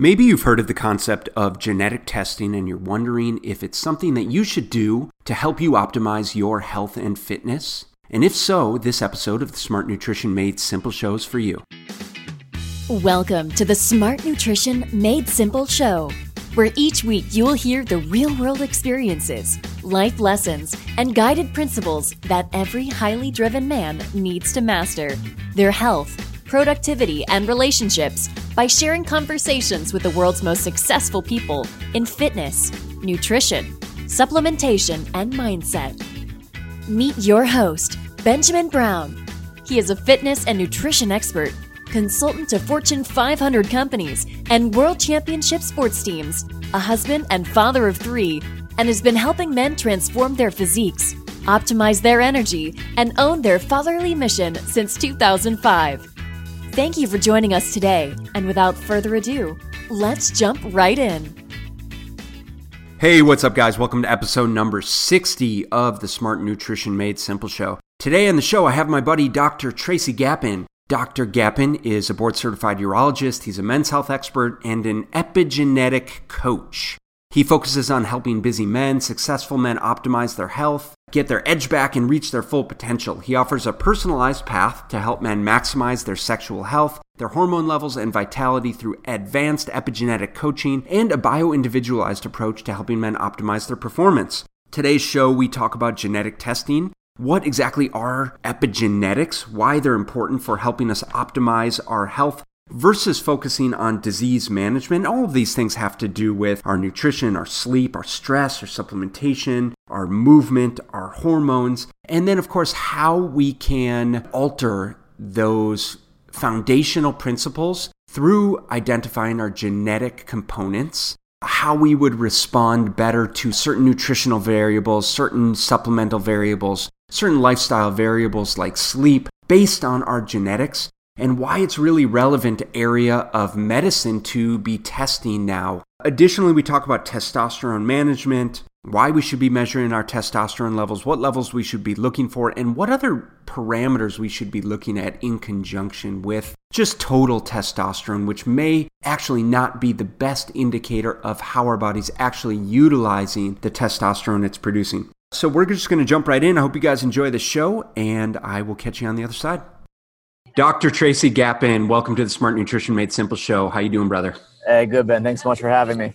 Maybe you've heard of the concept of genetic testing and you're wondering if it's something that you should do to help you optimize your health and fitness. And if so, this episode of the Smart Nutrition Made Simple show is for you. Welcome to the Smart Nutrition Made Simple show, where each week you'll hear the real world experiences, life lessons, and guided principles that every highly driven man needs to master their health, productivity, and relationships by sharing conversations with the world's most successful people in fitness, nutrition, supplementation, and mindset. Meet your host, Benjamin Brown. He is a fitness and nutrition expert, consultant to Fortune 500 companies and world championship sports teams, a husband and father of three, and has been helping men transform their physiques, optimize their energy, and own their fatherly mission since 2005. Thank you for joining us today. And without further ado, let's jump right in. Hey, what's up, guys? Welcome to episode number 60 of the Smart Nutrition Made Simple show. Today on the show, I have my buddy Dr. Tracy Gapin. Dr. Gapin is a board certified urologist, he's a men's health expert, and an epigenetic coach. He focuses on helping busy men, successful men optimize their health, get their edge back, and reach their full potential. He offers a personalized path to help men maximize their sexual health, their hormone levels, and vitality through advanced epigenetic coaching and a bio individualized approach to helping men optimize their performance. Today's show, we talk about genetic testing. What exactly are epigenetics? Why they're important for helping us optimize our health versus focusing on disease management. All of these things have to do with our nutrition, our sleep, our stress, our supplementation, our movement, our hormones, and then, of course, how we can alter those foundational principles through identifying our genetic components. How we would respond better to certain nutritional variables, certain supplemental variables, certain lifestyle variables like sleep based on our genetics and why it's really relevant area of medicine to be testing now. Additionally, we talk about testosterone management, why we should be measuring our testosterone levels, what levels we should be looking for, and what other parameters we should be looking at in conjunction with just total testosterone, which may actually not be the best indicator of how our body's actually utilizing the testosterone it's producing. So, we're just going to jump right in. I hope you guys enjoy the show, and I will catch you on the other side. Dr. Tracy Gapin, welcome to the Smart Nutrition Made Simple show. How you doing, brother? Hey, good, Ben. Thanks so much for having me.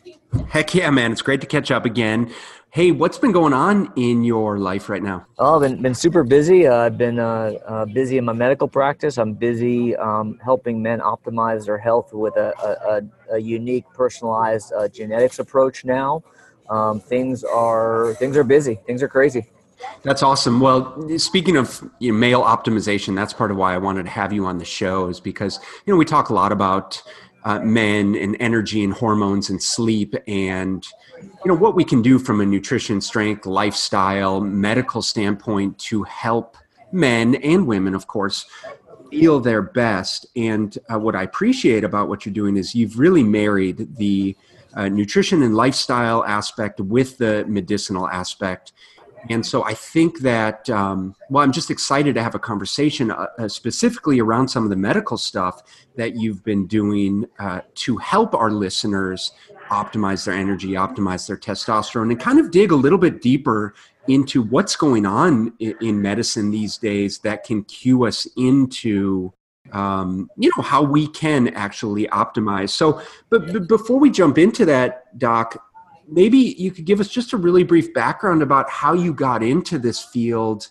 Heck yeah, man. It's great to catch up again. Hey, what's been going on in your life right now? Oh, I've been, been super busy. Uh, I've been uh, uh, busy in my medical practice. I'm busy um, helping men optimize their health with a, a, a unique, personalized uh, genetics approach now. Um, things are things are busy. Things are crazy. That's awesome. Well, speaking of you know, male optimization, that's part of why I wanted to have you on the show is because you know we talk a lot about uh, men and energy and hormones and sleep and you know what we can do from a nutrition, strength, lifestyle, medical standpoint to help men and women, of course, feel their best. And uh, what I appreciate about what you're doing is you've really married the uh, nutrition and lifestyle aspect with the medicinal aspect and so I think that, um, well, I'm just excited to have a conversation uh, uh, specifically around some of the medical stuff that you've been doing uh, to help our listeners optimize their energy, optimize their testosterone, and kind of dig a little bit deeper into what's going on in, in medicine these days that can cue us into um, you know how we can actually optimize. So but, but before we jump into that doc maybe you could give us just a really brief background about how you got into this field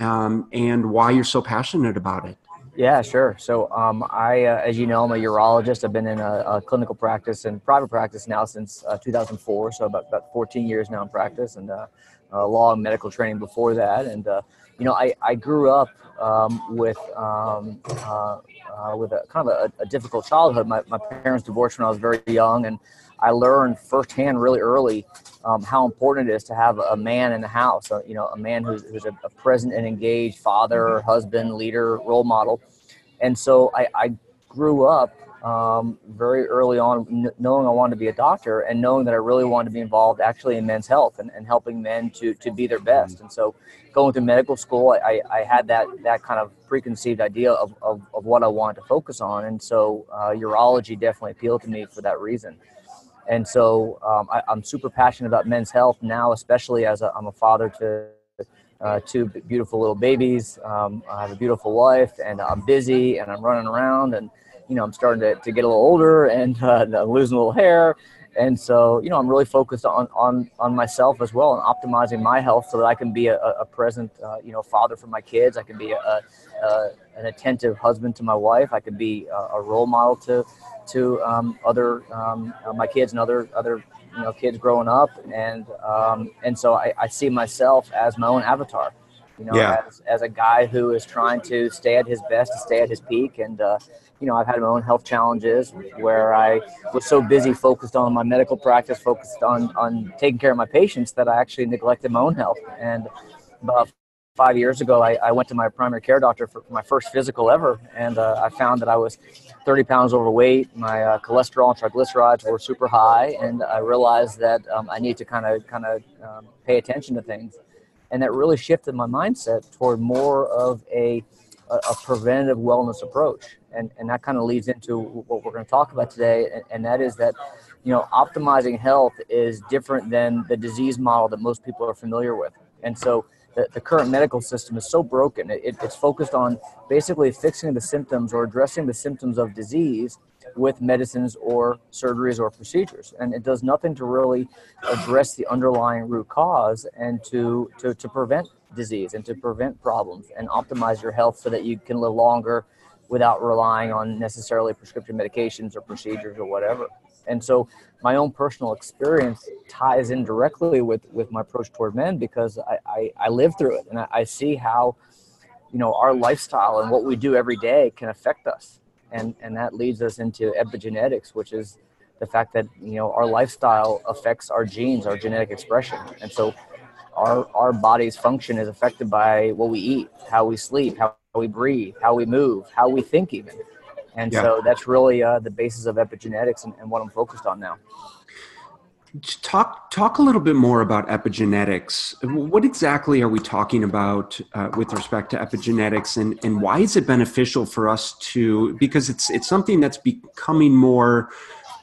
um, and why you're so passionate about it. Yeah, sure. So, um, I, uh, as you know, I'm a urologist. I've been in a, a clinical practice and private practice now since uh, 2004. So, about, about 14 years now in practice and uh, law and medical training before that. And, uh, you know, I, I grew up um, with um, uh, uh, with a kind of a, a difficult childhood. My, my parents divorced when I was very young, and I learned firsthand really early um, how important it is to have a man in the house, uh, you know, a man who's, who's a, a, present and engaged father, husband, leader, role model. And so I, I grew up um, very early on, knowing I wanted to be a doctor and knowing that I really wanted to be involved actually in men's health and, and helping men to, to be their best. And so going through medical school, I, I had that, that kind of preconceived idea of, of, of what I wanted to focus on. And so uh, urology definitely appealed to me for that reason. And so um, I, am super passionate about men's health now, especially as i am a father to uh, two beautiful little babies. Um, I have a beautiful wife, and I'm busy, and I'm running around, and you know I'm starting to, to get a little older, and uh, I'm losing a little hair, and so you know I'm really focused on on on myself as well, and optimizing my health so that I can be a, a present uh, you know father for my kids. I can be a, a, an attentive husband to my wife. I can be a, role model to to um, other um, my kids and other other you know kids growing up, and um, and so I, I see myself as my own avatar. You know, yeah. as, as a guy who is trying to stay at his best, to stay at his peak, and uh, you know, I've had my own health challenges where I was so busy focused on my medical practice, focused on on taking care of my patients that I actually neglected my own health. And five years ago, I, I went to my primary care doctor for my first physical ever, and uh, I found that I was 30 pounds overweight. My uh, cholesterol and triglycerides were super high, and I realized that um, I need to kind of kind of um, pay attention to things, and that really shifted my mindset toward more of a a, a preventative wellness approach, and and that kind of leads into what we're going to talk about today, and, and that is that you know optimizing health is different than the disease model that most people are familiar with, and so the, the current medical system is so broken. It, it's focused on basically fixing the symptoms or addressing the symptoms of disease with medicines or surgeries or procedures. And it does nothing to really address the underlying root cause and to, to, to prevent disease and to prevent problems and optimize your health so that you can live longer without relying on necessarily prescription medications or procedures or whatever. And so my own personal experience ties in directly with, with my approach toward men because I, I, I live through it and I, I, see how, you know, our lifestyle and what we do every day can affect us. And, and that leads us into epigenetics, which is the fact that, you know, our lifestyle affects our genes, our genetic expression. And so our, our body's function is affected by what we eat, how we sleep, how we breathe, how we move, how we think even. And yeah. so that's really uh, the basis of epigenetics and, and what I'm focused on now. Talk talk a little bit more about epigenetics. What exactly are we talking about uh, with respect to epigenetics, and, and why is it beneficial for us to? Because it's it's something that's becoming more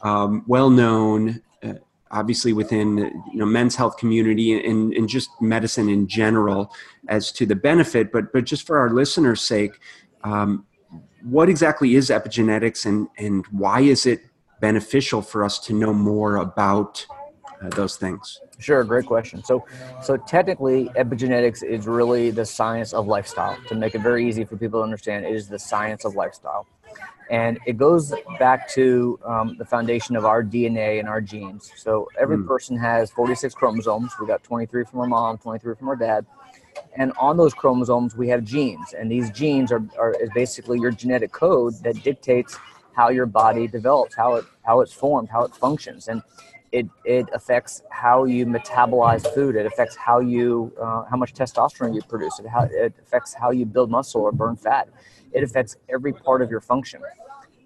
um, well known, uh, obviously within you know men's health community and, and just medicine in general, as to the benefit. But but just for our listeners' sake, um, what exactly is epigenetics and, and why is it beneficial for us to know more about uh, those things? Sure, great question. So, so technically, epigenetics is really the science of lifestyle. To make it very easy for people to understand, it is the science of lifestyle, and it goes back to um, the foundation of our DNA and our genes. So, every mm. person has 46 chromosomes. We got 23 from our mom, 23 from our dad, and on those chromosomes we have genes. And these genes are, are is basically your genetic code that dictates how your body develops how it how it's formed how it functions. And it, it affects how you metabolize food. It affects how you uh, how much testosterone you produce. It, how, it affects how you build muscle or burn fat. It affects every part of your function.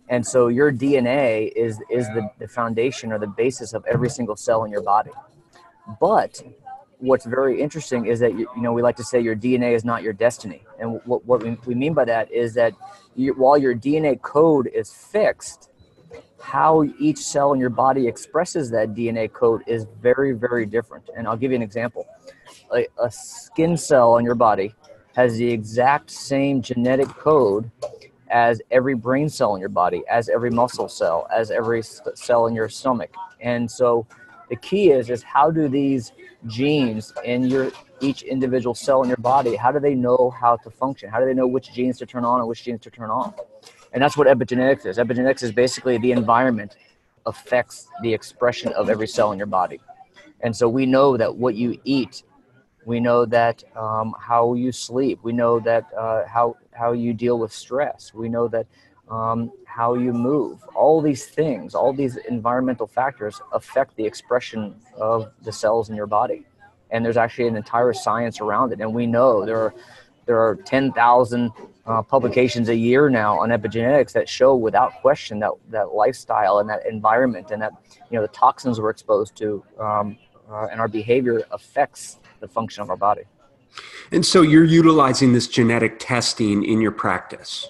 And so your dna is is the, the foundation or the basis of every single cell in your body. But what's very interesting is that you, you, know we like to say your DNA is not your destiny, and what what we, we mean by that is that you, while your DNA code is fixed, how each cell in your body expresses that DNA code is very very different. And I'll give you an example: a, a skin cell in your body has the exact same genetic code as every brain cell in your body, as every muscle cell, as every cell in your stomach, and so the key is is how do these genes in your each individual cell in your body how do they know how to function? How do they know which genes to turn on and which genes to turn off? And that's what epigenetics is. Epigenetics is basically the environment affects the expression of every cell in your body. And so we know that what you eat we know that um, how you sleep we know that uh, how how you deal with stress we know that um, how you move. All these things, all these environmental factors affect the expression of the cells in your body. And there's actually an entire science around it. And we know there are there are 10,000 uh, publications a year now on epigenetics that show without question that that lifestyle and that environment and that you know the toxins we're exposed to um, uh, and our behavior affects the function of our body. And so you're utilizing this genetic testing in your practice.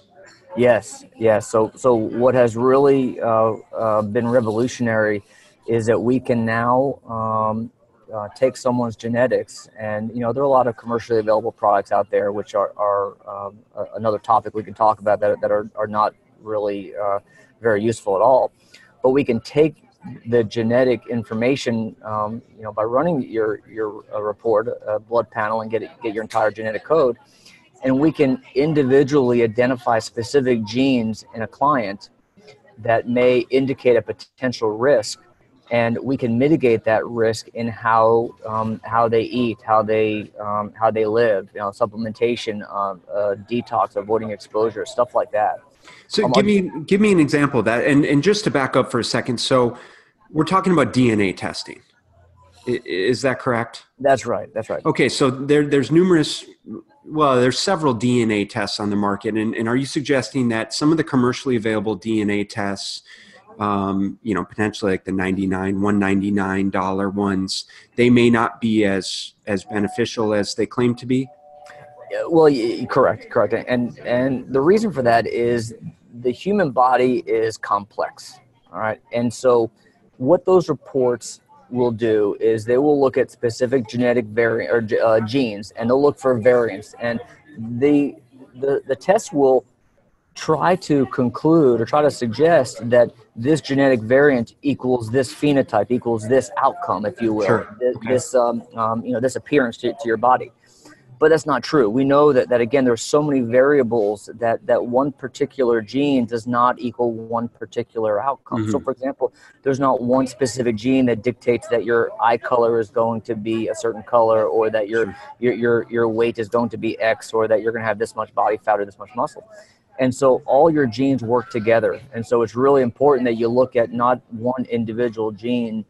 Yes, yes. So, so what has really uh, uh, been revolutionary is that we can now um, uh, take someone's genetics, and you know there are a lot of commercially available products out there, which are, are um, another topic we can talk about that, that are, are not really uh, very useful at all. But we can take the genetic information, um, you know, by running your your report, a blood panel, and get it, get your entire genetic code, and we can individually identify specific genes in a client that may indicate a potential risk, and we can mitigate that risk in how um, how they eat, how they um, how they live, you know, supplementation, uh, uh, detox, avoiding exposure, stuff like that. So um, give me give me an example of that, and and just to back up for a second. So we're talking about DNA testing. Is that correct? That's right. That's right. Okay, so there there's numerous. Well, there's several DNA tests on the market, and, and are you suggesting that some of the commercially available DNA tests, um, you know, potentially like the 99, 199 dollar ones, they may not be as as beneficial as they claim to be? Well, correct, correct. And and the reason for that is the human body is complex. All right, and so what those reports will do is they will look at specific genetic variant or uh, genes and they'll look for variants and the, the the test will try to conclude or try to suggest that this genetic variant equals this phenotype equals this outcome if you will sure. this, okay. this um, um, you know this appearance to, to your body but that's not true. We know that, that again, there's so many variables that, that one particular gene does not equal one particular outcome. Mm-hmm. So, for example, there's not one specific gene that dictates that your eye color is going to be a certain color, or that your, sure. your, your, your weight is going to be X, or that you're going to have this much body fat or this much muscle. And so all your genes work together. And so it's really important that you look at not one individual gene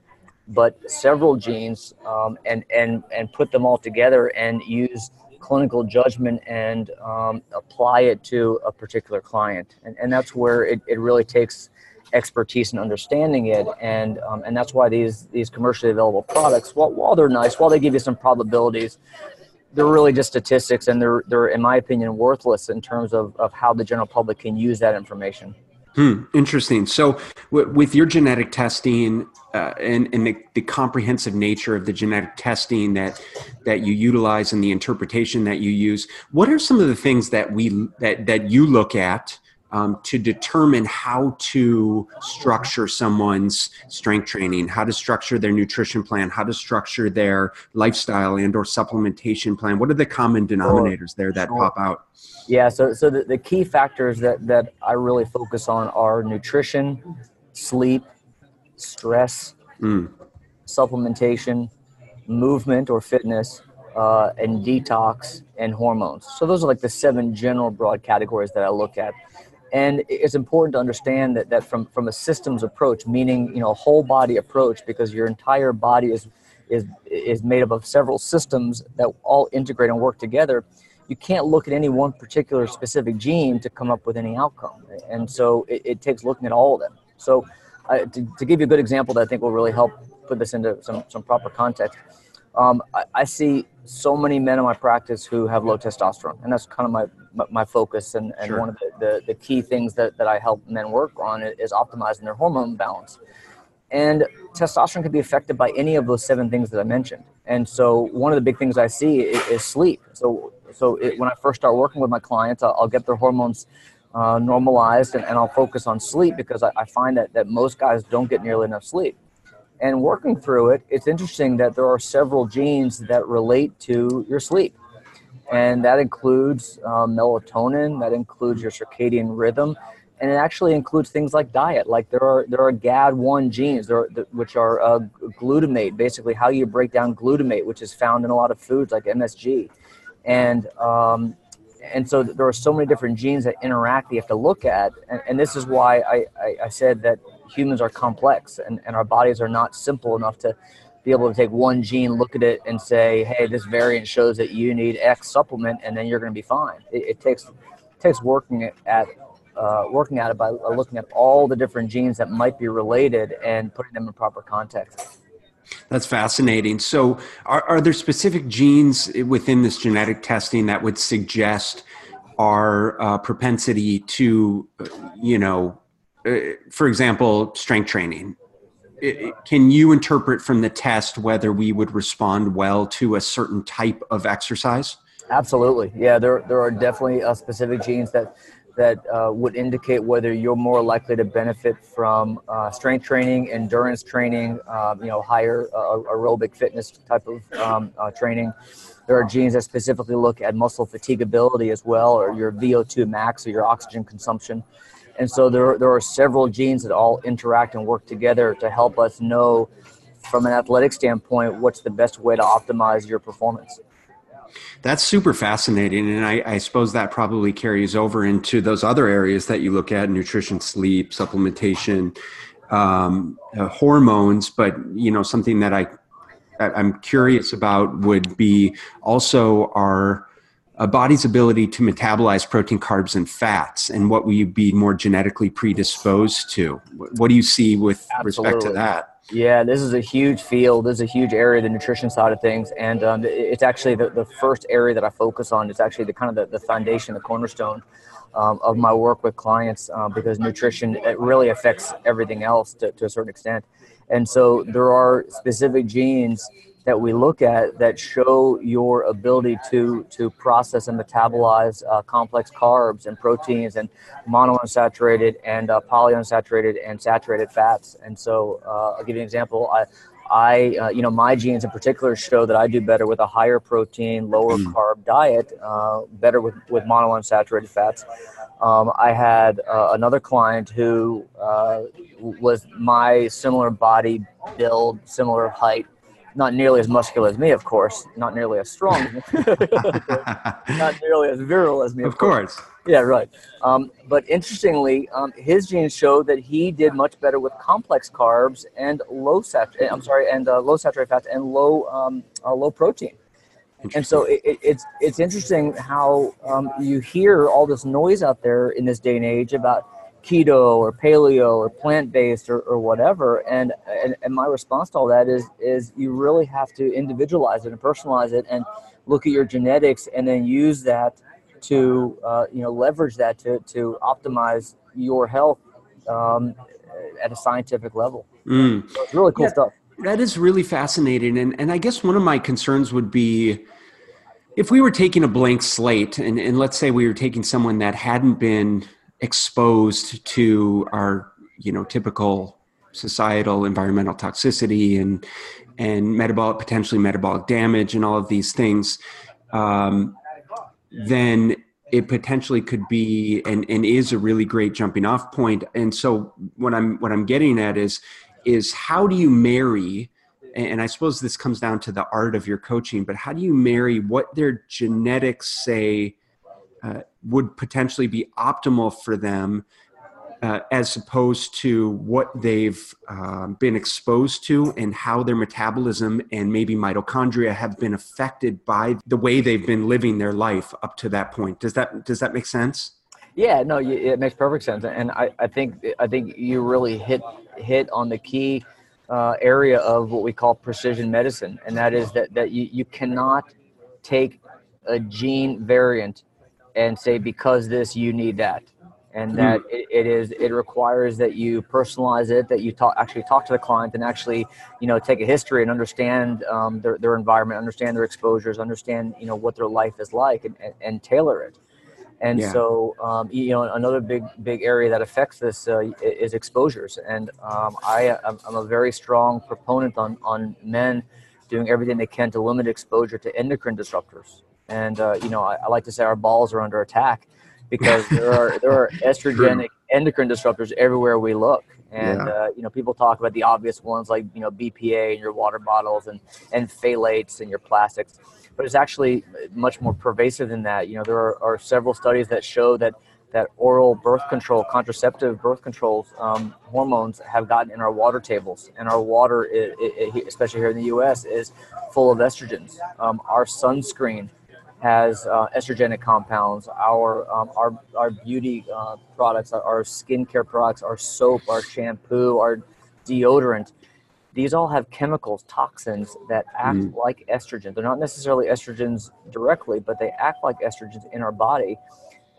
but several genes um, and, and, and put them all together and use clinical judgment and um, apply it to a particular client. And, and that's where it, it really takes expertise and understanding it. And, um, and that's why these, these commercially available products, while, while they're nice, while they give you some probabilities, they're really just statistics and they're, they're, in my opinion, worthless in terms of, of how the general public can use that information. Hmm, interesting. So, w- with your genetic testing uh, and, and the, the, comprehensive nature of the genetic testing that that you utilize and the interpretation that you use, what are some of the things that we that that you look at um, to determine how to structure someone's strength training, how to structure their nutrition plan, how to structure their lifestyle and or supplementation plan? What are the common denominators there that pop out? Yeah, so so the, the key factors that that I really focus on are nutrition, sleep, stress, mm. supplementation, movement or fitness, uh, and detox and hormones. So those are like the seven general broad categories that I look at. And it's important to understand that, that from, from a systems approach, meaning you know a whole body approach, because your entire body is is is made up of several systems that all integrate and work together you can't look at any one particular specific gene to come up with any outcome. And so it, it takes looking at all of them. So uh, to, to, give you a good example that I think will really help put this into some, some proper context, um, I, I, see so many men in my practice who have low testosterone, and that's kind of my my focus. And, and sure. one of the, the, the, key things that, that I help men work on is optimizing their hormone balance. And testosterone can be affected by any of those seven things that I mentioned. And so one of the big things I see is, is sleep. So so it, when I first start working with my clients, I'll, I'll get their hormones uh, normalized and, and, I'll focus on sleep because I, I, find that, that most guys don't get nearly enough sleep. And working through it, it's interesting that there are several genes that relate to your sleep. And that includes uh, melatonin, that includes your circadian rhythm, and it actually includes things like diet. Like there are there are GAD1 genes, are, which are uh, glutamate, basically how you break down glutamate, which is found in a lot of foods like MSG and um, and so there are so many different genes that interact that you have to look at and, and this is why I, I, I, said that humans are complex and, and our bodies are not simple enough to be able to take one gene look at it and say hey this variant shows that you need x supplement and then you're going to be fine it, it takes takes working at uh, working at it by looking at all the different genes that might be related and putting them in proper context. That's fascinating. So, are, are there specific genes within this genetic testing that would suggest our uh, propensity to, you know, uh, for example, strength training? can you interpret from the test whether we would respond well to a certain type of exercise? Absolutely. Yeah, there, there are definitely uh, specific genes that that uh, would indicate whether you're more likely to benefit from uh, strength training, endurance training, um, you know, higher uh, aerobic fitness type of um, training. There are genes that specifically look at muscle fatigability as well, or your VO2 max, or your oxygen consumption. And so there, there are several genes that all interact and work together to help us know, from an athletic standpoint, what's the best way to optimize your performance. That's super fascinating. And I, I, suppose that probably carries over into those other areas that you look at nutrition, sleep, supplementation, um, uh, hormones. But, you know, something that I, I'm curious about would be also our a body's ability to metabolize protein, carbs, and fats, and what will you be more genetically predisposed to? What do you see with Absolutely. respect to that? Yeah, this is a huge field. This is a huge area, the nutrition side of things, and um, it's actually the, the first area that I focus on. It's actually the kind of the, the foundation, the cornerstone um, of my work with clients, uh, because nutrition it really affects everything else to, to a certain extent. And so there are specific genes that we look at that show your ability to to process and metabolize uh, complex carbs and proteins and monounsaturated and uh, polyunsaturated and saturated fats. And so, uh, I'll give you an example. I, I, uh, you know, my genes in particular show that I do better with a higher protein, lower mm. carb diet, uh, better with, with monounsaturated fats. Um, I had uh, another client who uh, was my similar body build, similar height, not nearly as muscular as me, of course, not nearly as strong, not nearly as virile as me. Of, of course. course. Yeah, right. Um, but interestingly, um, his genes showed that he did much better with complex carbs and low sat. Eh, I'm sorry, and uh, low saturated fats and low um, uh, low protein. And so it, it, it's it's interesting how um, you hear all this noise out there in this day and age about keto or paleo or plant-based or, or whatever. And, and and my response to all that is is you really have to individualize it and personalize it and look at your genetics and then use that to uh, you know leverage that to to optimize your health um, at a scientific level. Mm. so it's really cool yeah, stuff. that is really fascinating. And and i guess one of my concerns would be if we were taking a blank slate and, and let's say we were taking someone that hadn't been exposed to our you know typical societal environmental toxicity and and metabolic potentially metabolic damage and all of these things um, then it potentially could be and, and is a really great jumping off point. And so what i'm what i'm getting at is is how do you marry and i suppose this comes down to the art of your coaching but how do you marry what their genetics say uh, would potentially be optimal for them uh, as opposed to what they've uh, been exposed to and how their metabolism and maybe mitochondria have been affected by the way they've been living their life up to that point. Does that does that make sense? Yeah no it makes perfect sense and i, I think i think you really hit hit on the key uh, area of what we call precision medicine and that is that that you, you cannot take a gene variant and say because this you need that. And that it, it is it requires that you personalize it that you talk actually talk to the client and actually you know take a history and understand um, their, their environment understand their exposures understand you know what their life is like and, and, and tailor it. And yeah. so um, you know another big big area that affects this uh, is exposures. And um, I, i'm a very strong proponent on on men doing everything they can to limit exposure to endocrine disruptors and uh, you know, I, I, like to say our balls are under attack because there are there are estrogenic endocrine disruptors everywhere we look. And yeah. uh, you know, people talk about the obvious ones like you know BPA in your water bottles and and phthalates in your plastics, but it's actually much more pervasive than that. You know, there are, are several studies that show that that oral birth control, contraceptive birth control um, hormones have gotten in our water tables, and our water, it, it, especially here in the U.S., is full of estrogens. Um, our sunscreen has uh, estrogenic compounds. Our um, our our beauty uh, products, our, our skincare products, our soap, our shampoo, our deodorant. These all have chemicals, toxins that act mm. like estrogen. They're not necessarily estrogens directly, but they act like estrogens in our body,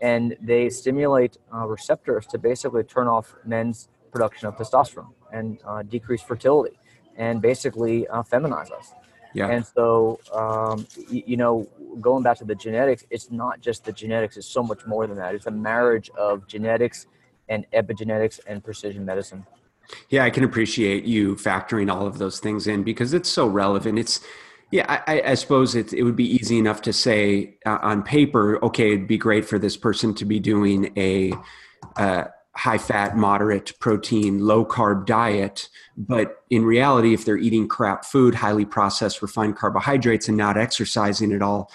and they stimulate uh, receptors to basically turn off men's production of testosterone and uh, decrease fertility, and basically uh, feminize us. Yeah. And so, um, you, you, know, going back to the genetics, it's not just the genetics, it's so much more than that. It's a marriage of genetics and epigenetics and precision medicine. Yeah, I can appreciate you factoring all of those things in because it's so relevant. It's, yeah, I, I suppose it, it would be easy enough to say uh, on paper, okay, it'd be great for this person to be doing a, uh, high fat, moderate protein, low carb diet. But in reality, if they're eating crap food, highly processed, refined carbohydrates, and not exercising at all,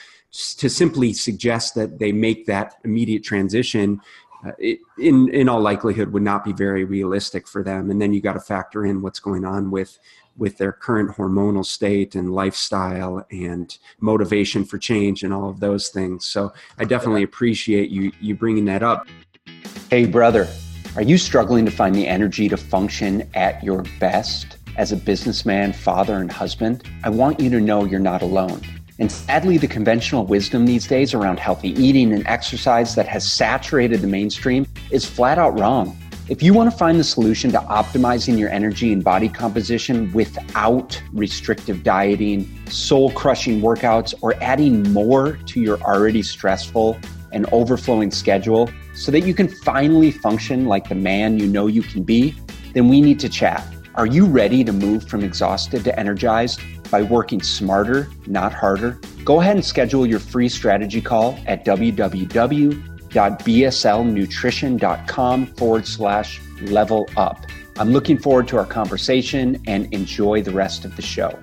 to simply suggest that they make that immediate transition, uh, it, in in all likelihood, would not be very realistic for them. And then you got to factor in what's going on with with their current hormonal state and lifestyle and motivation for change and all of those things. So I definitely appreciate you you bringing that up. Hey, brother. Are you struggling to find the energy to function at your best as a businessman, father, and husband? I want you to know you're not alone. And sadly, the conventional wisdom these days around healthy eating and exercise that has saturated the mainstream is flat out wrong. If you want to find the solution to optimizing your energy and body composition without restrictive dieting, soul crushing workouts, or adding more to your already stressful and overflowing schedule, so that you can finally function like the man you know you can be, then we need to chat. Are you ready to move from exhausted to energized by working smarter, not harder? Go ahead and schedule your free strategy call at www.bslnutrition.com forward slash level up. I'm looking forward to our conversation and enjoy the rest of the show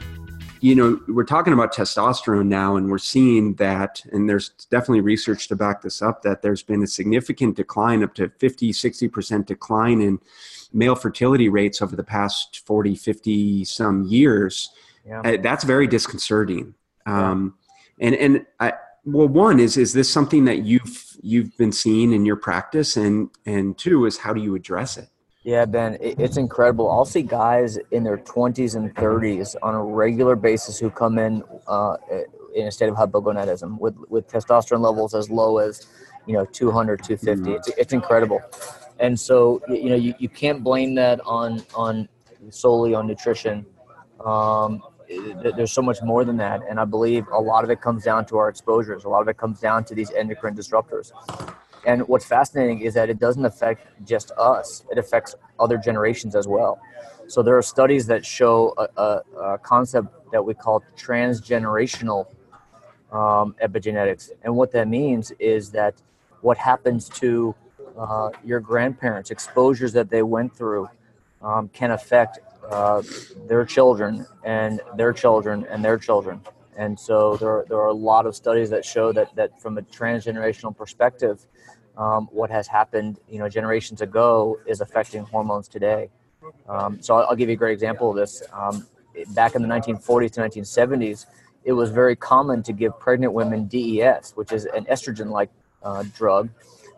you know, we're talking about testosterone now, and we're seeing that, and there's definitely research to back this up, that there's been a significant decline, up to 50, 60% decline in male fertility rates over the past 40, 50 some years. Yeah. Uh, that's very disconcerting. Um, and, and I, well, one is, is this something that you've, you've been seeing in your practice? And, and two is how do you address it? Yeah, Ben, it's incredible. I'll see guys in their 20s and 30s on a regular basis who come in uh, in a state of hypogonadism with, with testosterone levels as low as, you know, 200, 250. Mm-hmm. It's, it's incredible. And so, you know, you, you can't blame that on, on solely on nutrition. Um, there's so much more than that. And I believe a lot of it comes down to our exposures. A lot of it comes down to these endocrine disruptors. And what's fascinating is that it doesn't affect just us, it affects other generations as well. So there are studies that show a, a, a concept that we call transgenerational um, epigenetics. And what that means is that what happens to uh, your grandparents, exposures that they went through, um, can affect uh, their children and their children and their children. And so there, there are a lot of studies that show that, that from a transgenerational perspective, um, what has happened, you know, generations ago is affecting hormones today. Um, so I'll, I'll, give you a great example of this. Um, back in the 1940s to 1970s, it was very common to give pregnant women DES, which is an estrogen-like uh, drug,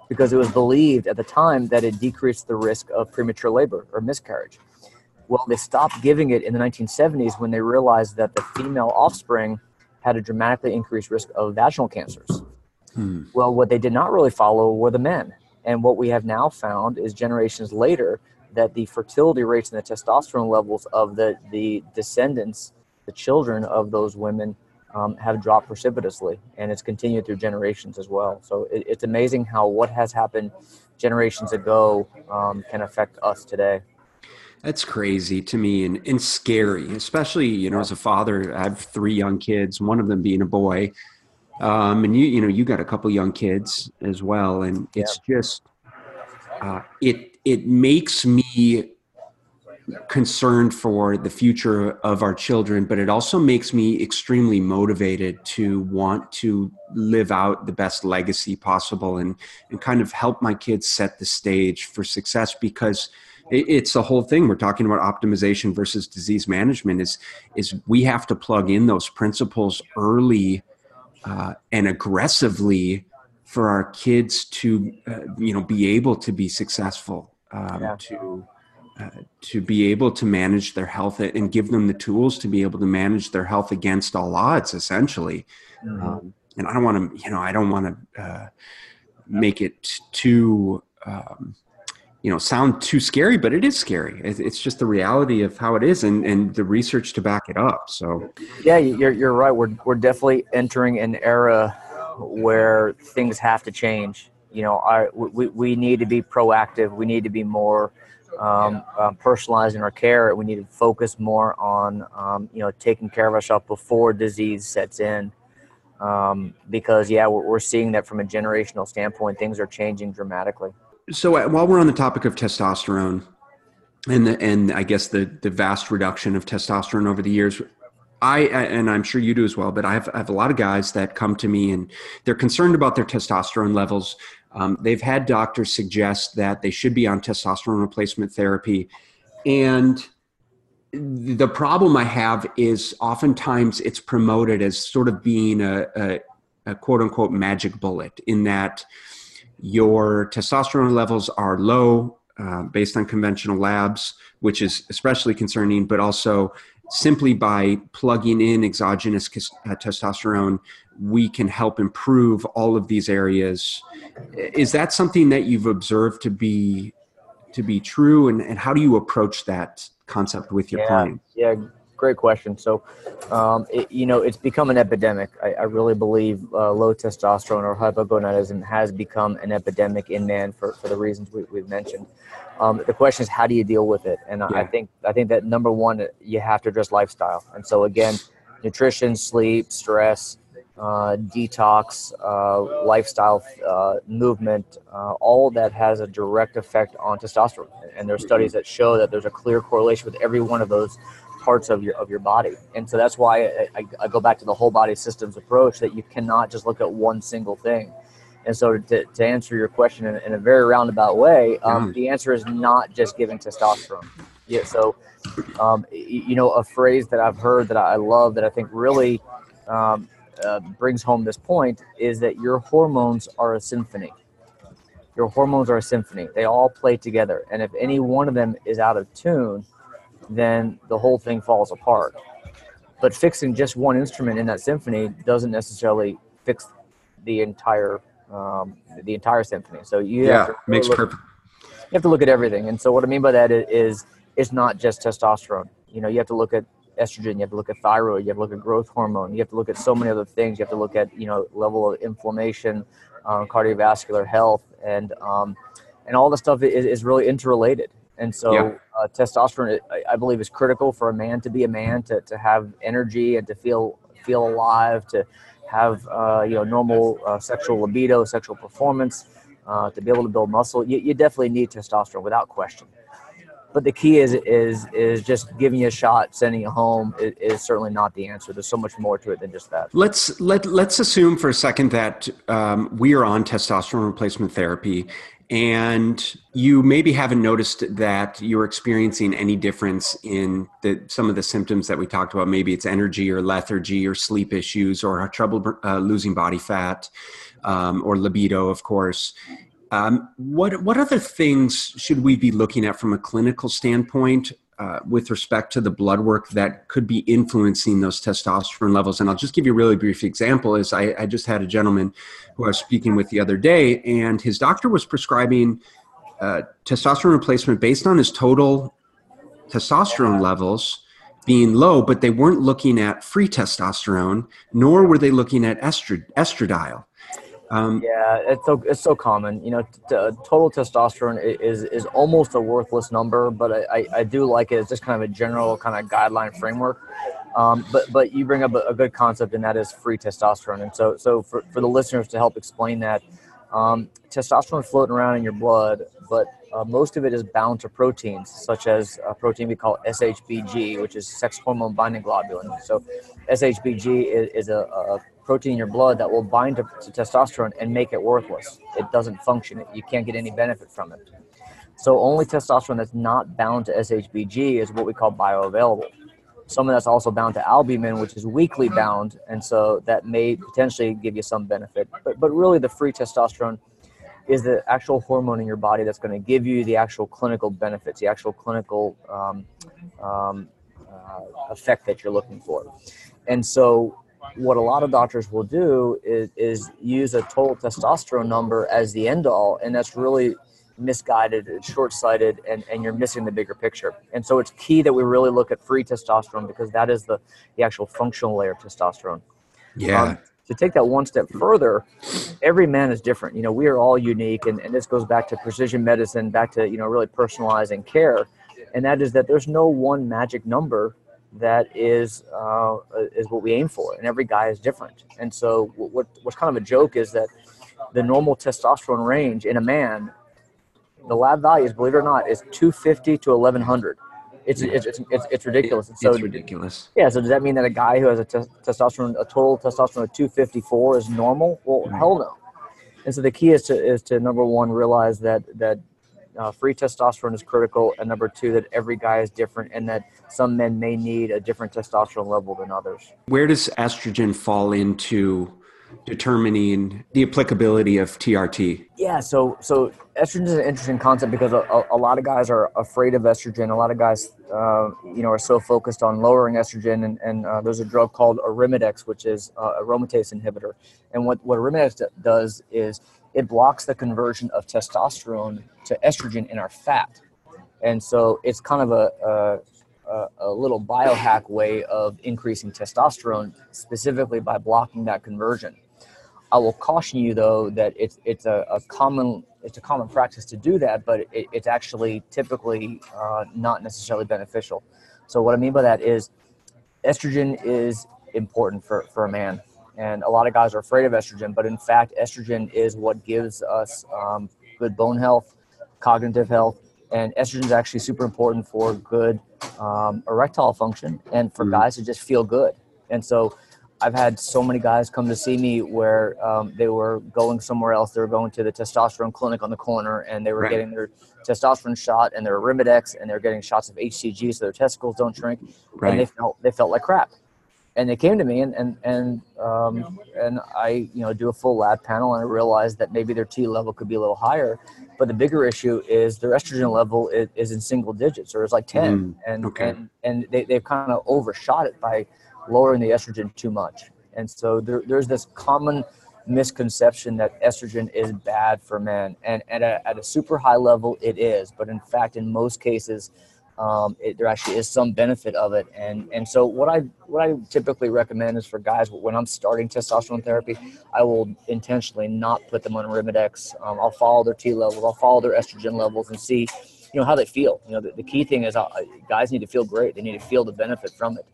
because it was believed at the time that it decreased the risk of premature labor or miscarriage. Well, they stopped giving it in the 1970s when they realized that the female offspring had a dramatically increased risk of vaginal cancers. Hmm. Well, what they did not really follow were the men. And what we have now found is generations later that the fertility rates and the testosterone levels of the, the descendants, the children of those women, um, have dropped precipitously. And it's continued through generations as well. So it, it's amazing how what has happened generations ago um, can affect us today. That's crazy to me and, and scary, especially, you know, as a father, I have three young kids, one of them being a boy um, and you you know you got a couple young kids as well, and it's yeah. just uh, it it makes me concerned for the future of our children, but it also makes me extremely motivated to want to live out the best legacy possible and and kind of help my kids set the stage for success because it's the whole thing we're talking about optimization versus disease management is is we have to plug in those principles early uh, and aggressively for our kids to uh, you know be able to be successful um, yeah. to uh, to be able to manage their health and give them the tools to be able to manage their health against all odds essentially mm-hmm. um, and i don't want to you know i don't want to uh, make it too um, you know sound too scary but it is scary. It's just the reality of how it is and, and the research to back it up. So yeah you're, you're right. We're, we're definitely entering an era where things have to change. You know our, we, we need to be proactive. We need to be more um, personalized in our care. We need to focus more on um, you know taking care of ourselves before disease sets in. Um, because yeah we're, we're seeing that from a generational standpoint things are changing dramatically so uh, while we're on the topic of testosterone and the, and I guess the the vast reduction of testosterone over the years, I and I'm sure you do as well. But I have, I have a lot of guys that come to me and they're concerned about their testosterone levels. Um, they've had doctors suggest that they should be on testosterone replacement therapy, and the problem I have is oftentimes it's promoted as sort of being a, a, a quote unquote magic bullet in that your testosterone levels are low uh, based on conventional labs, which is especially concerning, but also simply by plugging in exogenous uh, testosterone, we can help improve all of these areas. Is that something that you've observed to be to be true, and, and how do you approach that concept with your yeah, clients? Yeah, great question. So, um, it, you know, it's become an epidemic. I, I really believe uh, low testosterone or hypogonadism has become an epidemic in man for, for the reasons we, have mentioned. Um, the question is, how do you deal with it? And yeah. I think I think that number one, you have to address lifestyle. And so again, nutrition, sleep, stress, uh, detox, uh, lifestyle, uh, movement, uh, all that has a direct effect on testosterone. And there are studies that show that there's a clear correlation with every one of those parts of your of your body. And so that's why I, I, I go back to the whole body systems approach that you cannot just look at one single thing. And so to, to answer your question in, in a very roundabout way, um, mm. the answer is not just giving testosterone. Yeah. So, um, you know, a phrase that I've heard that I love that I think really um, uh, brings home this point is that your hormones are a symphony. Your hormones are a symphony. They all play together. And if any one of them is out of tune, then the whole thing falls apart. But fixing just one instrument in that symphony doesn't necessarily fix the entire um, the entire symphony. So you yeah makes look, perfect. You have to look at everything, and so what I mean by that is it's not just testosterone. You know, you have to look at estrogen, you have to look at thyroid, you have to look at growth hormone, you have to look at so many other things. You have to look at you know level of inflammation, um, cardiovascular health, and um, and all the stuff is, is really interrelated. And so, yeah. uh, testosterone, I, I, believe, is critical for a man to be a man, to, to have energy and to feel feel alive, to have uh, you know normal uh, sexual libido, sexual performance, uh, to be able to build muscle. You, you definitely need testosterone without question. But the key is is is just giving you a shot, sending you home is, is, certainly not the answer. There's so much more to it than just that. Let's let let's assume for a second that um, we are on testosterone replacement therapy, and you maybe haven't noticed that you're experiencing any difference in the, some of the symptoms that we talked about. Maybe it's energy or lethargy or sleep issues or trouble uh, losing body fat um, or libido, of course. Um, what what other things should we be looking at from a clinical standpoint uh, with respect to the blood work that could be influencing those testosterone levels. And I'll just give you a really brief example. Is I, I just had a gentleman who I was speaking with the other day, and his doctor was prescribing uh, testosterone replacement based on his total testosterone levels being low, but they weren't looking at free testosterone, nor were they looking at estradiol. Um, yeah, it's so it's so common. You know, t- total testosterone is is almost a worthless number, but I, I, do like it. It's just kind of a general kind of guideline framework. Um, but but you bring up a, a, good concept, and that is free testosterone. And so so for, for the listeners to help explain that, um, testosterone floating around in your blood, but uh, most of it is bound to proteins, such as a protein we call SHBG, which is sex hormone binding globulin. So SHBG is, is a, a protein in your blood that will bind to, to, testosterone and make it worthless. It doesn't function. You can't get any benefit from it. So only testosterone that's not bound to SHBG is what we call bioavailable. some of that's also bound to albumin, which is weakly bound, and so that may potentially give you some benefit. But but really, the free testosterone is the actual hormone in your body that's going to give you the actual clinical benefits, the actual clinical um, um, uh, effect that you're looking for. And so, what a lot of doctors will do is, is use a total testosterone number as the end all, and that's really misguided, short sighted, and, and you're missing the bigger picture. And so, it's key that we really look at free testosterone because that is the, the actual functional layer of testosterone. Yeah. Um, to take that one step further, every man is different. You know, we are all unique, and, and this goes back to precision medicine, back to, you know, really personalizing care. And that is that there's no one magic number that is uh, is what we aim for, and every guy is different. And so, what what's kind of a joke is that the normal testosterone range in a man, the lab values, believe it or not, is 250 to 1100. It's, it's, it's, it's, it's ridiculous. It's so, ridiculous. Yeah. So does that mean that a guy who has a testosterone, a total testosterone of 254 is normal? Well, hell no. And so the key is to is to number one realize that that uh, free testosterone is critical, and number two that every guy is different, and that some men may need a different testosterone level than others. Where does estrogen fall into determining the applicability of TRT? Yeah, so so estrogen is an interesting concept because a, a, lot of guys are afraid of estrogen. A lot of guys, uh, you know, are so focused on lowering estrogen, and, and uh, there's a drug called Arimidex, which is uh, aromatase inhibitor. And what what Arimidex does is it blocks the conversion of testosterone to estrogen in our fat, and so it's kind of a, a, a little biohack way of increasing testosterone, specifically by blocking that conversion. I will caution you though that it's it's a, a common it's a common practice to do that, but it, it's actually typically uh, not necessarily beneficial. So what I mean by that is estrogen is important for, for a man. And a lot of guys are afraid of estrogen, but in fact, estrogen is what gives us um, good bone health, cognitive health, and estrogen is actually super important for good um, erectile function and for mm-hmm. guys to just feel good. And so I've had so many guys come to see me where um, they were going somewhere else. They were going to the testosterone clinic on the corner, and they were right. getting their testosterone shot and their Arimidex, and they were getting shots of HCG so their testicles don't shrink. Right. And they felt they felt like crap. And they came to me, and and and um, and I you know do a full lab panel, and I realized that maybe their T level could be a little higher. But the bigger issue is their estrogen level is, is in single digits, or it's like ten, mm, and okay. and and they they've kind of overshot it by lowering the estrogen too much. And so there, there's this common misconception that estrogen is bad for men. And, and at, a, at a super high level, it is. But in fact, in most cases, um, it, there actually is some benefit of it. And and so what I what I typically recommend is for guys when I'm starting testosterone therapy, I will intentionally not put them on Arimidex. Um, I'll follow their T levels, I'll follow their estrogen levels, and see you know how they feel. You know the, the key thing is uh, guys need to feel great. They need to feel the benefit from it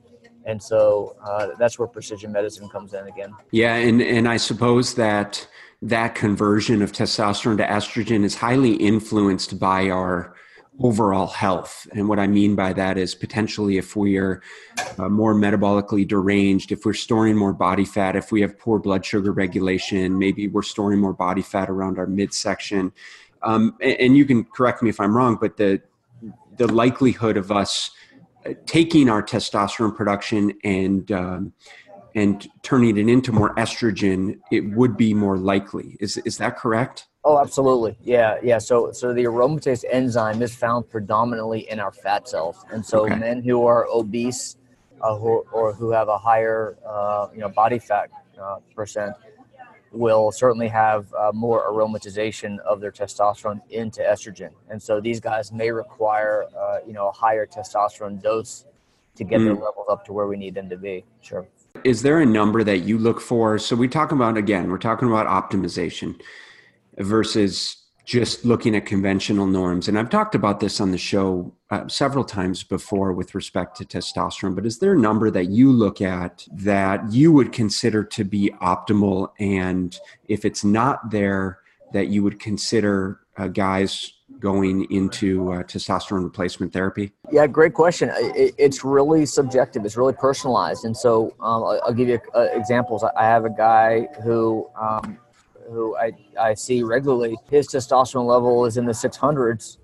and so uh, that's where precision medicine comes in again. Yeah, and and I suppose that that conversion of testosterone to estrogen is highly influenced by our overall health. And what I mean by that is potentially if we are uh, more metabolically deranged, if we're storing more body fat, if we have poor blood sugar regulation, maybe we're storing more body fat around our midsection. Um, and, and you can correct me if I'm wrong, but the the likelihood of us taking our testosterone production and um, and turning it into more estrogen, it would be more likely. Is is that correct? Oh, absolutely. Yeah, yeah. So so the aromatase enzyme is found predominantly in our fat cells, and so okay. men who are obese uh, who, or who have a higher uh, you know body fat uh, percent will certainly have uh, more aromatization of their testosterone into estrogen. And so these guys may require, uh, you know, a higher testosterone dose to get mm. their levels up to where we need them to be. Sure. Is there a number that you look for? So we talk about, again, we're talking about optimization versus just looking at conventional norms. And I've talked about this on the show uh, several times before with respect to testosterone, but is there a number that you look at that you would consider to be optimal? And if it's not there, that you would consider uh, guys going into uh, testosterone replacement therapy? Yeah, great question. It, it's really subjective. It's really personalized. And so um, I'll, I'll, give you uh, examples. I have a guy who um, who I, I see regularly, his testosterone level is in the 600s.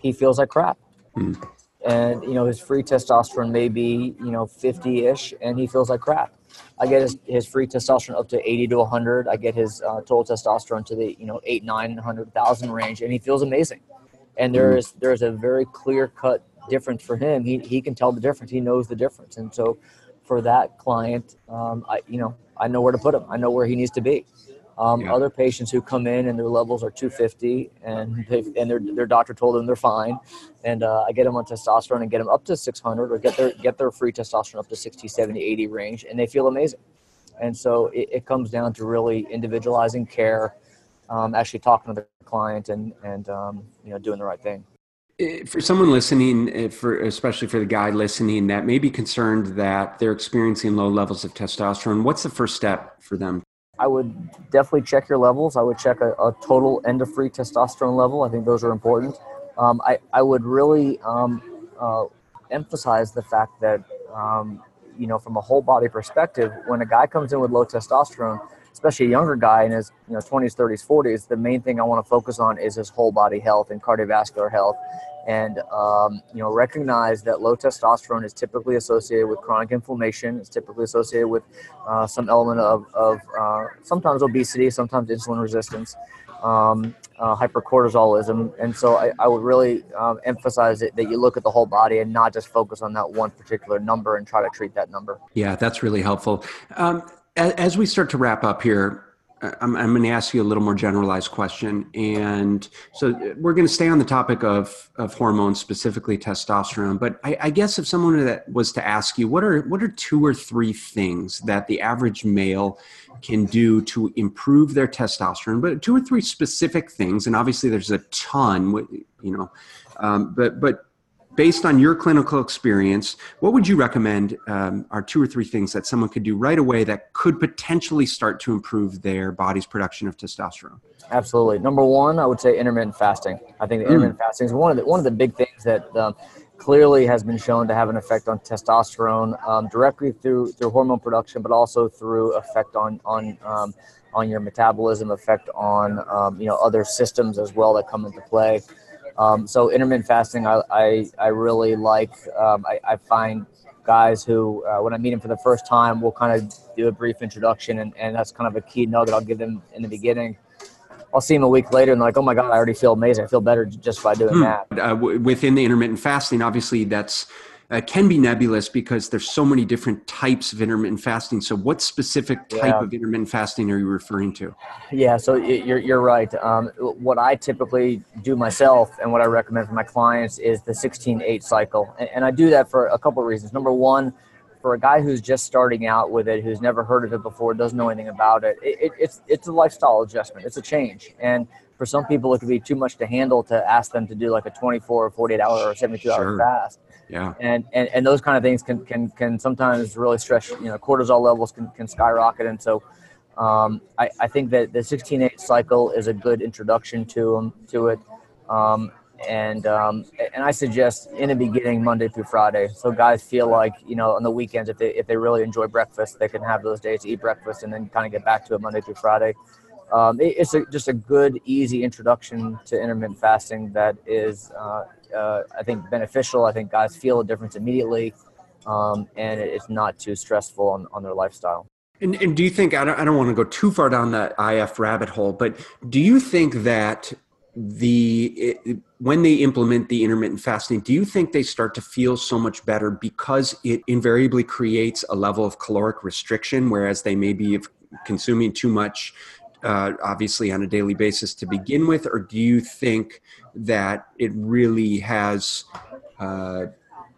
He feels like crap. Mm. and you know his free testosterone may be you know 50ish and he feels like crap i get his, his free testosterone up to 80 to 100 i get his uh, total testosterone to the you know 8 900,000 range and he feels amazing. And there is there's a very clear cut difference for him. He, he can tell the difference. He knows the difference. And so for that client um, i you know i know where to put him. I know where he needs to be um, yeah. Other patients who come in and their levels are 250 and and their, their doctor told them they're fine, and uh, I get them on testosterone and get them up to 600 or get their get their free testosterone up to 60, 70, 80 range, and they feel amazing. And so it, it comes down to really individualizing care, um, actually talking to the client and and um, you know doing the right thing for someone listening for especially for the guy listening that may be concerned that they're experiencing low levels of testosterone what's the first step for them I would definitely check your levels. I would check a, a total end of free testosterone level. I think those are important. Um, I, I would really um, uh, emphasize the fact that, um, you know, from a whole body perspective, when a guy comes in with low testosterone, especially a younger guy in his you know 20s, 30s, 40s, the main thing I want to focus on is his whole body health and cardiovascular health. And um, you know recognize that low testosterone is typically associated with chronic inflammation. It's typically associated with uh, some element of, of uh, sometimes obesity sometimes insulin resistance um, uh, hypercortisolism. And so i, I would really um, emphasize it, that you look at the whole body and not just focus on that one particular number and try to treat that number. Yeah that's really helpful. Um, as we start to wrap up here I'm, I'm going to ask you a little more generalized question. And so we're going to stay on the topic of, of hormones, specifically testosterone. But I, I guess if someone that was to ask you, what are, what are two or three things that the average male can do to improve their testosterone? But two or three specific things, and obviously there's a ton, you know, um, but, but based on your clinical experience, what would you recommend um, are two or three things that someone could do right away that could potentially start to improve their body's production of testosterone? Absolutely. Number one, I would say intermittent fasting. I think mm. intermittent fasting is one of the one of the big things that um, clearly has been shown to have an effect on testosterone um, directly through through hormone production, but also through effect on on um, on your metabolism, effect on um, you know other systems as well that come into play. Um, so intermittent fasting, I, I, I really like. Um, I, I, find guys who, uh, when I meet them for the first time, we'll kind of do a brief introduction, and, and that's kind of a key nugget I'll give them in the beginning. I'll see them a week later and they're like, oh my God, I already feel amazing. I feel better just by doing hmm. that. Uh, w- within the intermittent fasting, obviously that's uh, can be nebulous because there's so many different types of intermittent fasting. So, what specific type yeah. of intermittent fasting are you referring to? Yeah, so you're, you're right. Um, what I typically do myself and what I recommend for my clients is the 16 8 cycle. And, and I do that for a couple of reasons. Number one, for a guy who's just starting out with it, who's never heard of it before, doesn't know anything about it, it, it it's it's a lifestyle adjustment. It's a change, and for some people, it could be too much to handle to ask them to do like a 24 or 48 hour or 72 sure. hour fast. Yeah. And, and and those kind of things can can can sometimes really stress. You know, cortisol levels can can skyrocket, and so. Um, I, I think that the 16-8 cycle is a good introduction to them to it. Um, and um, and I suggest in the beginning Monday through Friday, so guys feel like you know on the weekends if they if they really enjoy breakfast, they can have those days to eat breakfast and then kind of get back to it Monday through Friday. Um, it, it's a, just a good, easy introduction to intermittent fasting that is, uh, uh, I think, beneficial. I think guys feel a difference immediately, um, and it's not too stressful on, on their lifestyle. And, and do you think I don't, I don't want to go too far down that IF rabbit hole, but do you think that the it, when they implement the intermittent fasting do you think they start to feel so much better because it invariably creates a level of caloric restriction whereas they may be consuming too much uh, obviously on a daily basis to begin with or do you think that it really has uh,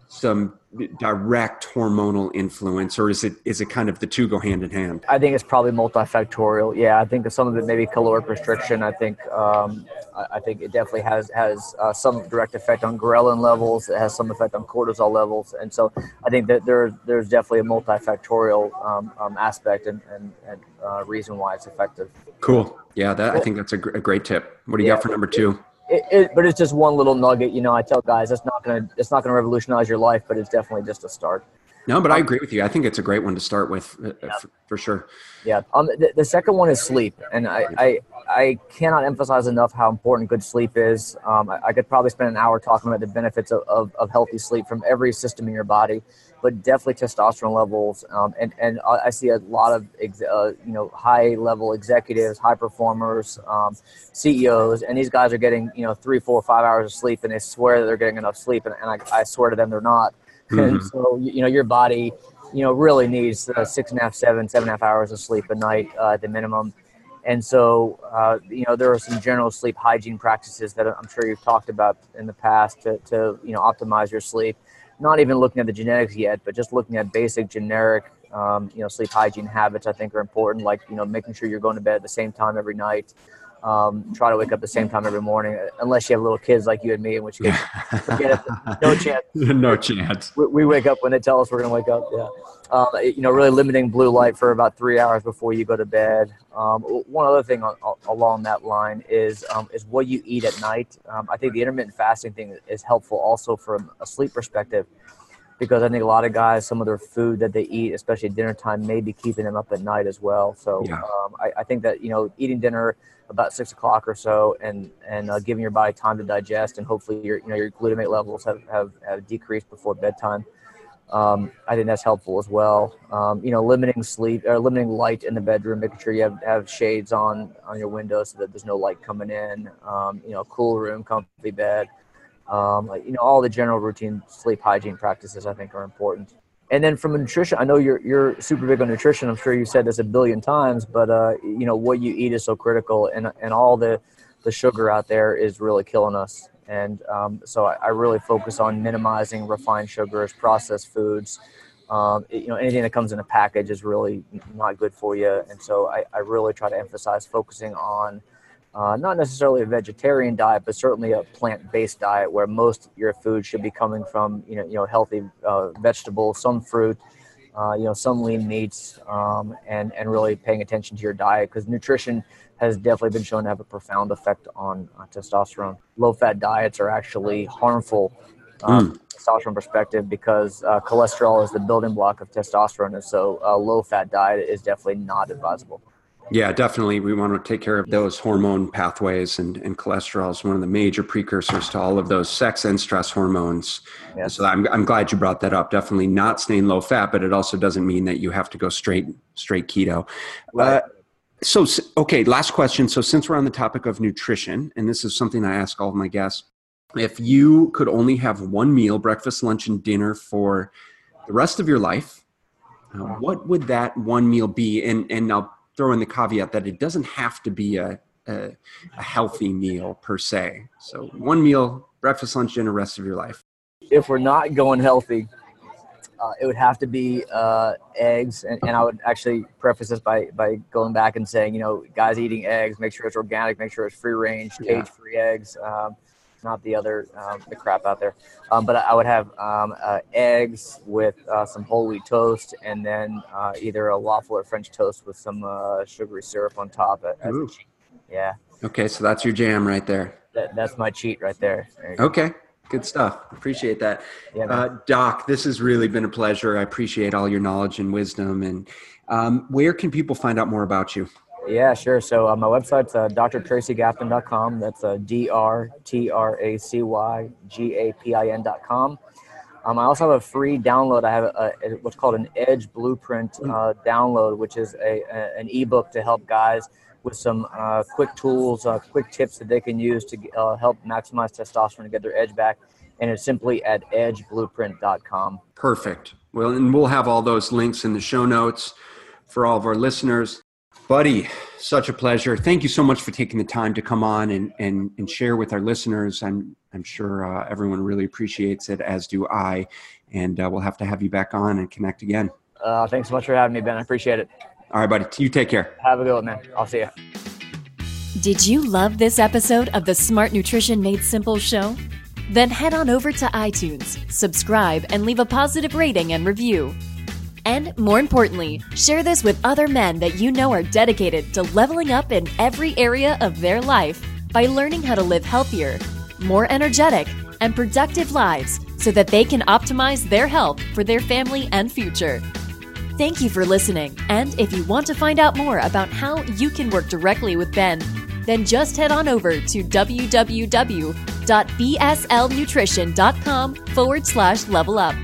some direct hormonal influence or is it is it kind of the two go hand in hand? I think it's probably multifactorial. Yeah i think some of it maybe caloric restriction. I think um, I, think it definitely has has uh, some direct effect on ghrelin levels. It has some effect on cortisol levels. And so i think that there, there's definitely a multifactorial um, um, aspect and, and, and uh, reason why it's effective. Cool. Yeah that i think that's a, gr- a great tip. What do you yeah, got for number two it, it, but it's just one little nugget. You know, I tell guys it's not gonna it's not gonna revolutionize your life, but it's definitely just a start. No, but I agree with you. I think it's a great one to start with uh, yeah. for, for, sure. Yeah. Um, the, the, second one is sleep, and I, I, I cannot emphasize enough how important good sleep is. Um, I, I, could probably spend an hour talking about the benefits of, of, of, healthy sleep from every system in your body, but definitely testosterone levels. Um, and and I see a lot of uh, you know high level executives, high performers, um, CEOs, and these guys are getting you know three, four, five hours of sleep, and they swear that they're getting enough sleep, and, and I, I swear to them they're not Mm-hmm. And so, you know, your body, you know, really needs uh, six and a half, seven, seven and a half hours of sleep a night uh, at the minimum. And so, uh, you know, there are some general sleep hygiene practices that I'm sure you've talked about in the past to, to you know, optimize your sleep. Not even looking at the genetics yet, but just looking at basic generic, um, you know, sleep hygiene habits I think are important, like, you know, making sure you're going to bed at the same time every night, um, try to wake up the same time every morning, unless you have little kids like you and me, in which case, forget it. No chance. no chance. We, we, wake up when they tell us we're going to wake up. Yeah. Um, you know, really limiting blue light for about three hours before you go to bed. Um, one other thing on, along that line is um, is what you eat at night. Um, I think the intermittent fasting thing is helpful also from a sleep perspective because I think a lot of guys, some of their food that they eat, especially at dinner time, may be keeping them up at night as well. So yeah. um, I, I, think that you know eating dinner about six o'clock or so, and and uh, giving your body time to digest, and hopefully your you know your glutamate levels have have, have decreased before bedtime. Um, I think that's helpful as well. Um, you know, limiting sleep or limiting light in the bedroom, making sure you have, have shades on on your windows so that there's no light coming in. Um, you know, cool room, comfy bed um, you know, all the general routine sleep hygiene practices I think are important. And then from nutrition, I know you're you're super big on nutrition. I'm sure you said this a billion times, but uh, you know what you eat is so critical, and and all the the sugar out there is really killing us. And um, so I, I, really focus on minimizing refined sugars, processed foods. Um, it, you know, anything that comes in a package is really not good for you. And so I, I really try to emphasize focusing on uh, not necessarily a vegetarian diet, but certainly a plant-based diet where most your food should be coming from you know you know healthy uh, vegetables, some fruit, uh, you know some lean meats, um, and and really paying attention to your diet because nutrition has definitely been shown to have a profound effect on testosterone. Low-fat diets are actually harmful. Um, mm. Testosterone perspective, because uh, cholesterol is the building block of testosterone, and so a low-fat diet is definitely not advisable. Yeah, definitely. We want to take care of those hormone pathways, and, and cholesterol is one of the major precursors to all of those sex and stress hormones. Yes. So I'm, I'm glad you brought that up. Definitely not staying low fat, but it also doesn't mean that you have to go straight straight keto. Right. Uh, so, okay, last question. So, since we're on the topic of nutrition, and this is something I ask all of my guests, if you could only have one meal, breakfast, lunch, and dinner for the rest of your life, uh, what would that one meal be? And and I'll throw in the caveat that it doesn't have to be a, a, a healthy meal per se. So one meal, breakfast, lunch, dinner, rest of your life. If we're not going healthy, uh, it would have to be uh, eggs, and, and I would actually preface this by by going back and saying, you know, guys eating eggs, make sure it's organic, make sure it's free range, cage free eggs. Um, not the other um, the crap out there. Um, but I would have um, uh, eggs with uh, some whole wheat toast, and then uh, either a waffle or French toast with some uh, sugary syrup on top. As a cheat. Yeah. Okay, so that's your jam right there. That, that's my cheat right there. there okay. Good stuff. Appreciate that. Yeah, uh, Doc, this has really been a pleasure. I appreciate all your knowledge and wisdom. And um, where can people find out more about you? Yeah, sure. So uh, my website's uh, drtracygapin.com. That's uh, D-R-T-R-A-C-Y-G-A-P-I-N.com. Um, I also have a free download. I have a, a, what's called an Edge Blueprint uh, download, which is a, a, an ebook to help guys with some uh, quick tools, uh, quick tips that they can use to uh, help maximize testosterone to get their edge back. And it's simply at edgeblueprint.com. Perfect. Well, and we'll have all those links in the show notes for all of our listeners. Buddy, such a pleasure. Thank you so much for taking the time to come on and, and, and share with our listeners. I'm, I'm sure uh, everyone really appreciates it, as do I. And uh, we'll have to have you back on and connect again. Uh, thanks so much for having me, Ben. I appreciate it. All right, buddy. You take care. Have a good one, man. I'll see you. Did you love this episode of the Smart Nutrition Made Simple show? Then head on over to iTunes, subscribe, and leave a positive rating and review. And more importantly, share this with other men that you know are dedicated to leveling up in every area of their life by learning how to live healthier, more energetic, and productive lives so that they can optimize their health for their family and future. Thank you for listening. And if you want to find out more about how you can work directly with Ben, then just head on over to www.bslnutrition.com forward slash level up.